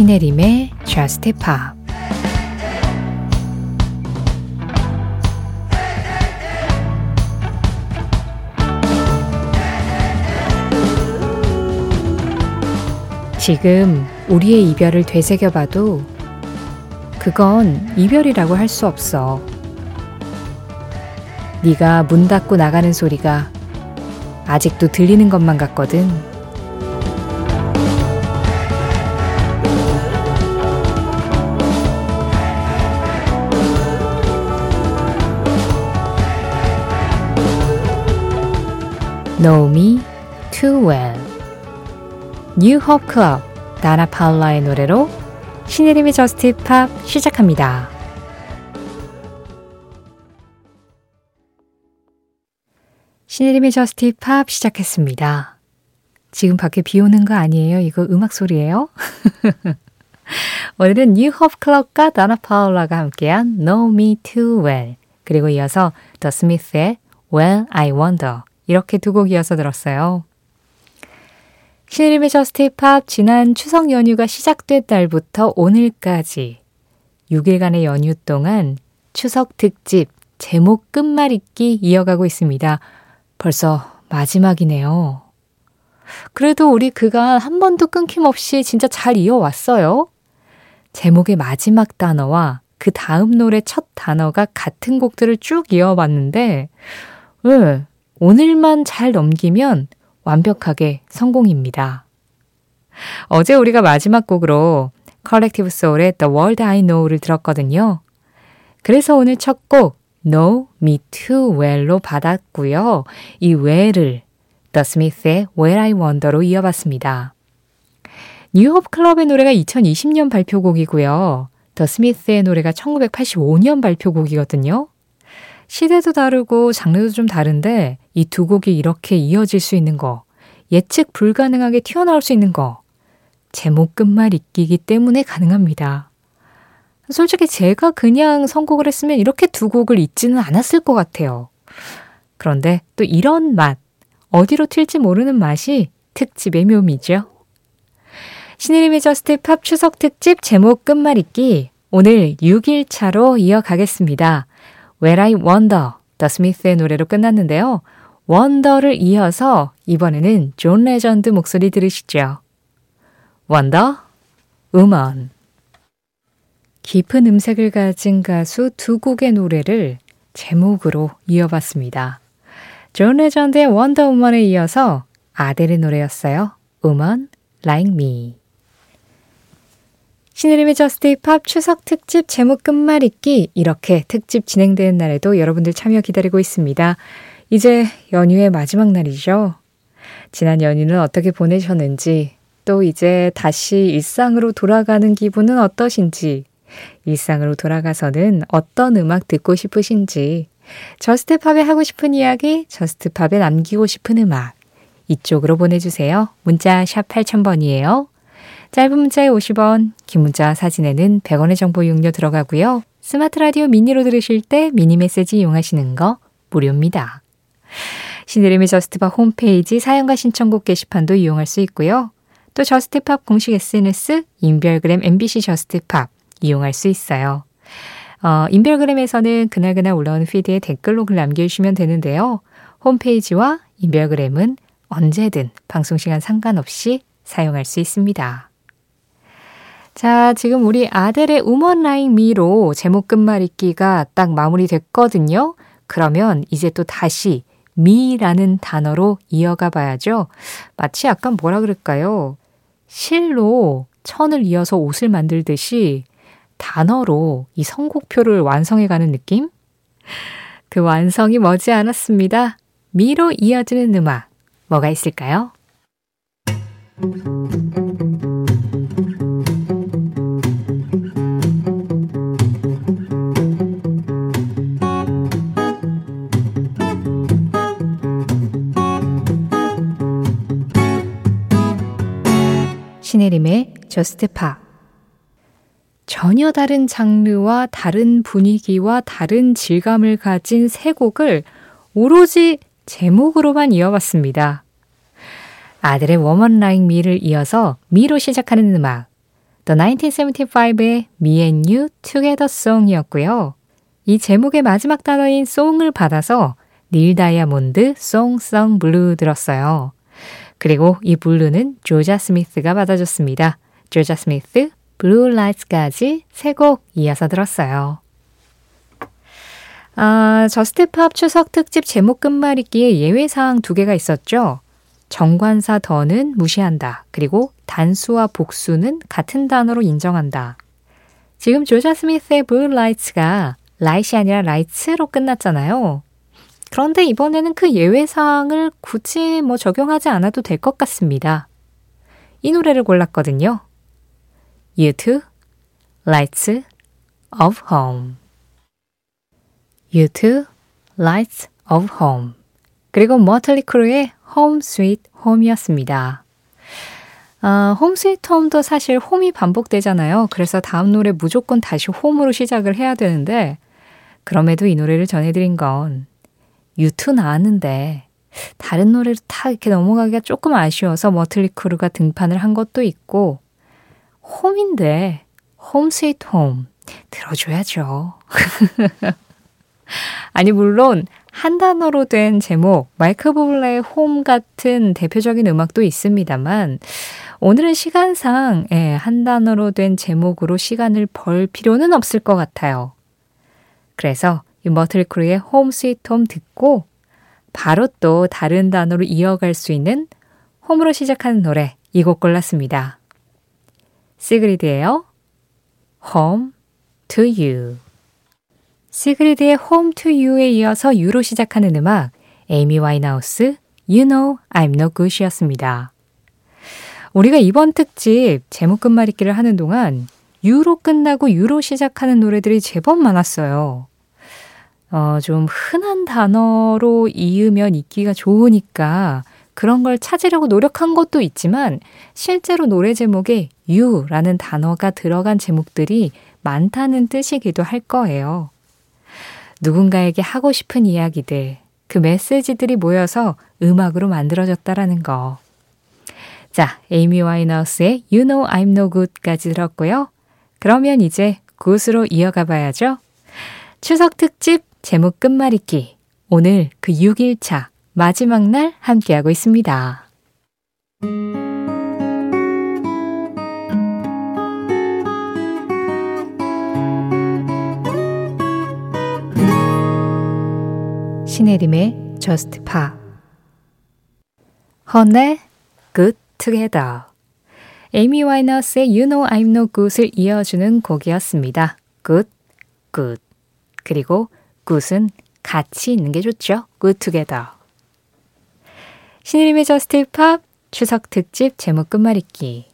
신혜림의 Just Pop 지금 우리의 이별을 되새겨봐도 그건 이별이라고 할 수 없어. 네가 문 닫고 나가는 소리가 아직도 들리는 것만 같거든. Know me too well. New Hope Club 다나 파올라의 노래로 신혜림의 Just Pop 시작합니다. 신혜림의 Just Pop 시작했습니다. 지금 밖에 비 오는 거 아니에요? 이거 음악 소리예요? 오늘은 New Hope Club과 다나 파올라가 함께한 Know Me Too Well 그리고 이어서 The Smith의 Well I Wonder 이렇게 두 곡 이어서 들었어요. 신의림의 저스트 팝 지난 추석 연휴가 시작된 날부터 오늘까지 6일간의 연휴 동안 추석 특집 제목 끝말잇기 이어가고 있습니다. 벌써 마지막이네요. 그래도 우리 그간 한 번도 끊김없이 진짜 잘 이어왔어요. 제목의 마지막 단어와 그 다음 노래 첫 단어가 같은 곡들을 쭉 이어봤는데, 네, 오늘만 잘 넘기면 완벽하게 성공입니다. 어제 우리가 마지막 곡으로 Collective Soul의 The World I Know를 들었거든요. 그래서 오늘 첫 곡 Know Me Too Well로 받았고요. 이 well을 The Smiths의 Well I Wonder로 이어봤습니다. 뉴홉 클럽의 노래가 2020년 발표곡이고요. 더 스미스의 노래가 1985년 발표곡이거든요. 시대도 다르고 장르도 좀 다른데 이 두 곡이 이렇게 이어질 수 있는 거, 예측 불가능하게 튀어나올 수 있는 거, 제목 끝말 잇기기 때문에 가능합니다. 솔직히 제가 그냥 선곡을 했으면 이렇게 두 곡을 잊지는 않았을 것 같아요. 그런데 또 이런 맛, 어디로 튈지 모르는 맛이 특집의 묘미죠. 신혜림의 Just Pop 추석 특집 제목 끝말 잇기 오늘 6일차로 이어가겠습니다. Well I Wonder, The Smiths의 노래로 끝났는데요. wonder를 이어서 이번에는 존 레전드 목소리 들으시죠. Wonder Woman. 깊은 음색을 가진 가수 두 곡의 노래를 제목으로 이어봤습니다. 존 레전드의 Wonder Woman에 이어서 아델의 노래였어요. Woman Like Me. 신혜림의 Just Pop 추석 특집 제목 끝말잇기 이렇게 특집 진행되는 날에도 여러분들 참여 기다리고 있습니다. 이제 연휴의 마지막 날이죠. 지난 연휴는 어떻게 보내셨는지 또 이제 다시 일상으로 돌아가는 기분은 어떠신지 일상으로 돌아가서는 어떤 음악 듣고 싶으신지 Just Pop에 하고 싶은 이야기, Just Pop에 남기고 싶은 음악 이쪽으로 보내주세요. 문자 샵 8000번이에요. 짧은 문자에 50원, 긴 문자 사진에는 100원의 정보 이용료 들어가고요. 스마트 라디오 미니로 들으실 때 미니 메시지 이용하시는 거 무료입니다. 신혜림의 Just Pop 홈페이지 사연과 신청곡 게시판도 이용할 수 있고요. 또 Just Pop 공식 SNS 인별그램 MBC Just Pop 이용할 수 있어요. 어, 인별그램에서는 그날그날 올라오는 피드에 댓글로 글 남겨주시면 되는데요. 홈페이지와 인별그램은 언제든 방송시간 상관없이 사용할 수 있습니다. 자, 지금 우리 아델의 Woman Like Me로 제목 끝말잇기가 딱 마무리됐거든요. 그러면 이제 또 다시 미라는 단어로 이어가 봐야죠. 마치 약간 뭐라 그럴까요? 실로 천을 이어서 옷을 만들듯이 단어로 이 선곡표를 완성해가는 느낌? 그 완성이 머지 않았습니다. 미로 이어지는 음악, 뭐가 있을까요? 스트 파 전혀 다른 장르와 다른 분위기와 다른 질감을 가진 세 곡을 오로지 제목으로만 이어봤습니다. 아델의 Woman Like Me를 이어서 me로 시작하는 음악 The 1975의 Me and You Together Song이었고요. 이 제목의 마지막 단어인 song을 받아서 닐 다이아몬드 Song Sung Blue 들었어요. 그리고 이 blue는 조자 스미스가 받아줬습니다. 조자 스미스, Blue Lights까지 세 곡 이어서 들었어요. 아, Just Pop 추석 특집 제목 끝말잇기에 예외사항 두 개가 있었죠. 정관사 the는 무시한다. 그리고 단수와 복수는 같은 단어로 인정한다. 지금 조자 스미스의 Blue Lights가 light이 아니라 lights로 끝났잖아요. 그런데 이번에는 그 예외사항을 굳이 뭐 적용하지 않아도 될 것 같습니다. 이 노래를 골랐거든요. U2, Lights of Home. U2, Lights of Home. 그리고 머틀리 크루의 Home Sweet Home이었습니다. 아, 홈 스위트 홈도 사실 홈이 반복되잖아요. 그래서 다음 노래 무조건 다시 홈으로 시작을 해야 되는데 그럼에도 이 노래를 전해드린 건 U2 나왔는데 다른 노래로 다 이렇게 넘어가기가 조금 아쉬워서 Mötley Crüe가 등판을 한 것도 있고 home인데 Home Sweet Home 들어줘야죠. 아니 물론 한 단어로 된 제목 마이크 부블레의 홈 같은 대표적인 음악도 있습니다만 오늘은 시간상 예, 한 단어로 된 제목으로 시간을 벌 필요는 없을 것 같아요. 그래서 이 머틀리 크루의 Home Sweet Home 듣고 바로 또 다른 단어로 이어갈 수 있는 Home으로 시작하는 노래 이 곡 골랐습니다. 시그리드예요. Home to You. 시그리드의 Home to You에 이어서 You로 시작하는 음악 에이미 와인하우스 You Know I'm No Good이었습니다. 우리가 이번 특집 제목 끝말잇기를 하는 동안 유로 끝나고 유로 시작하는 노래들이 제법 많았어요. 어, 좀 흔한 단어로 이으면 읽기가 좋으니까 그런 걸 찾으려고 노력한 것도 있지만 실제로 노래 제목에 유라는 단어가 들어간 제목들이 많다는 뜻이기도 할 거예요. 누군가에게 하고 싶은 이야기들, 그 메시지들이 모여서 음악으로 만들어졌다라는 거. 자, 에이미 와이너스의 You Know I'm No Good까지 들었고요. 그러면 이제 굿으로 이어가 봐야죠. 추석 특집 제목 끝말잇기. 오늘 그 6일차 마지막 날 함께하고 있습니다. 신혜림의 Just Pa 헌의 Good Together 에이미 와이너스의 You Know I'm No Good을 이어주는 곡이었습니다. Good, Good 그리고 Good은 같이 있는 게 좋죠. Good Together 신의림의 저스트 팝 추석 특집 제목 끝말잇기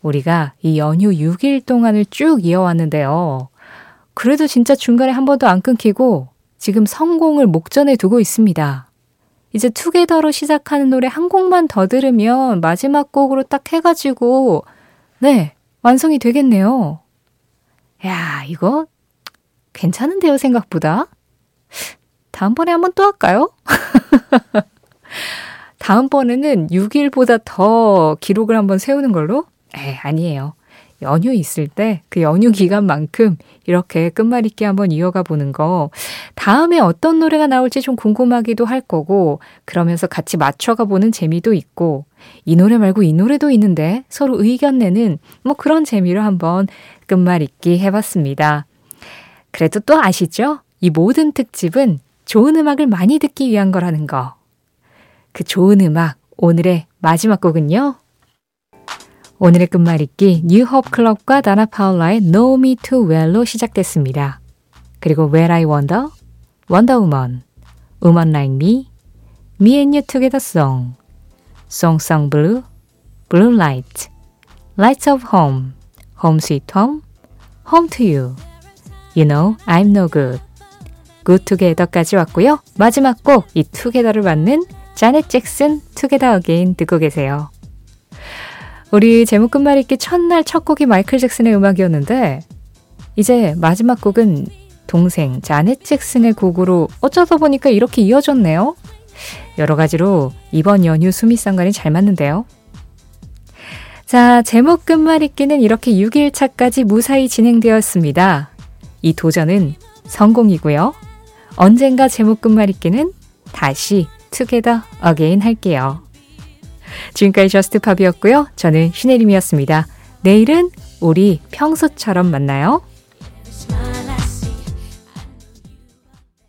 우리가 이 연휴 6일 동안을 쭉 이어왔는데요. 그래도 진짜 중간에 한 번도 안 끊기고 지금 성공을 목전에 두고 있습니다. 이제 투게더로 시작하는 노래 한 곡만 더 들으면 마지막 곡으로 딱 해가지고, 네, 완성이 되겠네요. 야, 이거 괜찮은데요, 생각보다? 다음번에 한번 또 할까요? 다음번에는 6일보다 더 기록을 한번 세우는 걸로? 에, 아니에요. 연휴 있을 때 그 연휴 기간만큼 이렇게 끝말잇기 한번 이어가 보는 거 다음에 어떤 노래가 나올지 좀 궁금하기도 할 거고 그러면서 같이 맞춰가 보는 재미도 있고 이 노래 말고 이 노래도 있는데 서로 의견 내는 뭐 그런 재미로 한번 끝말잇기 해봤습니다. 그래도 또 아시죠? 이 모든 특집은 좋은 음악을 많이 듣기 위한 거라는 거. 그 좋은 음악 오늘의 마지막 곡은요. 오늘의 끝말잇기 뉴홉 클럽과 다나 파울라의 Know Me Too Well로 시작됐습니다. 그리고 Where I Wonder, Wonder Woman, Woman Like Me, Me and You Together Song, Song Song Blue, Blue Light, Lights of Home, Home Sweet Home, Home to You, You Know I'm No Good, Good Together까지 왔고요. 마지막 곡 이 Together를 받는 자넷 잭슨 Together Again 듣고 계세요. 우리 제목 끝말잇기 첫날 첫 곡이 마이클 잭슨의 음악이었는데 이제 마지막 곡은 동생 자넷 잭슨의 곡으로 어쩌다 보니까 이렇게 이어졌네요. 여러 가지로 이번 연휴 수미상관이 잘 맞는데요. 자, 제목 끝말잇기는 이렇게 6일차까지 무사히 진행되었습니다. 이 도전은 성공이고요. 언젠가 제목 끝말잇기는 다시 Together Again 할게요. 지금까지 JUST POP이었고요. 저는 신혜림이었습니다. 내일은 우리 평소처럼 만나요.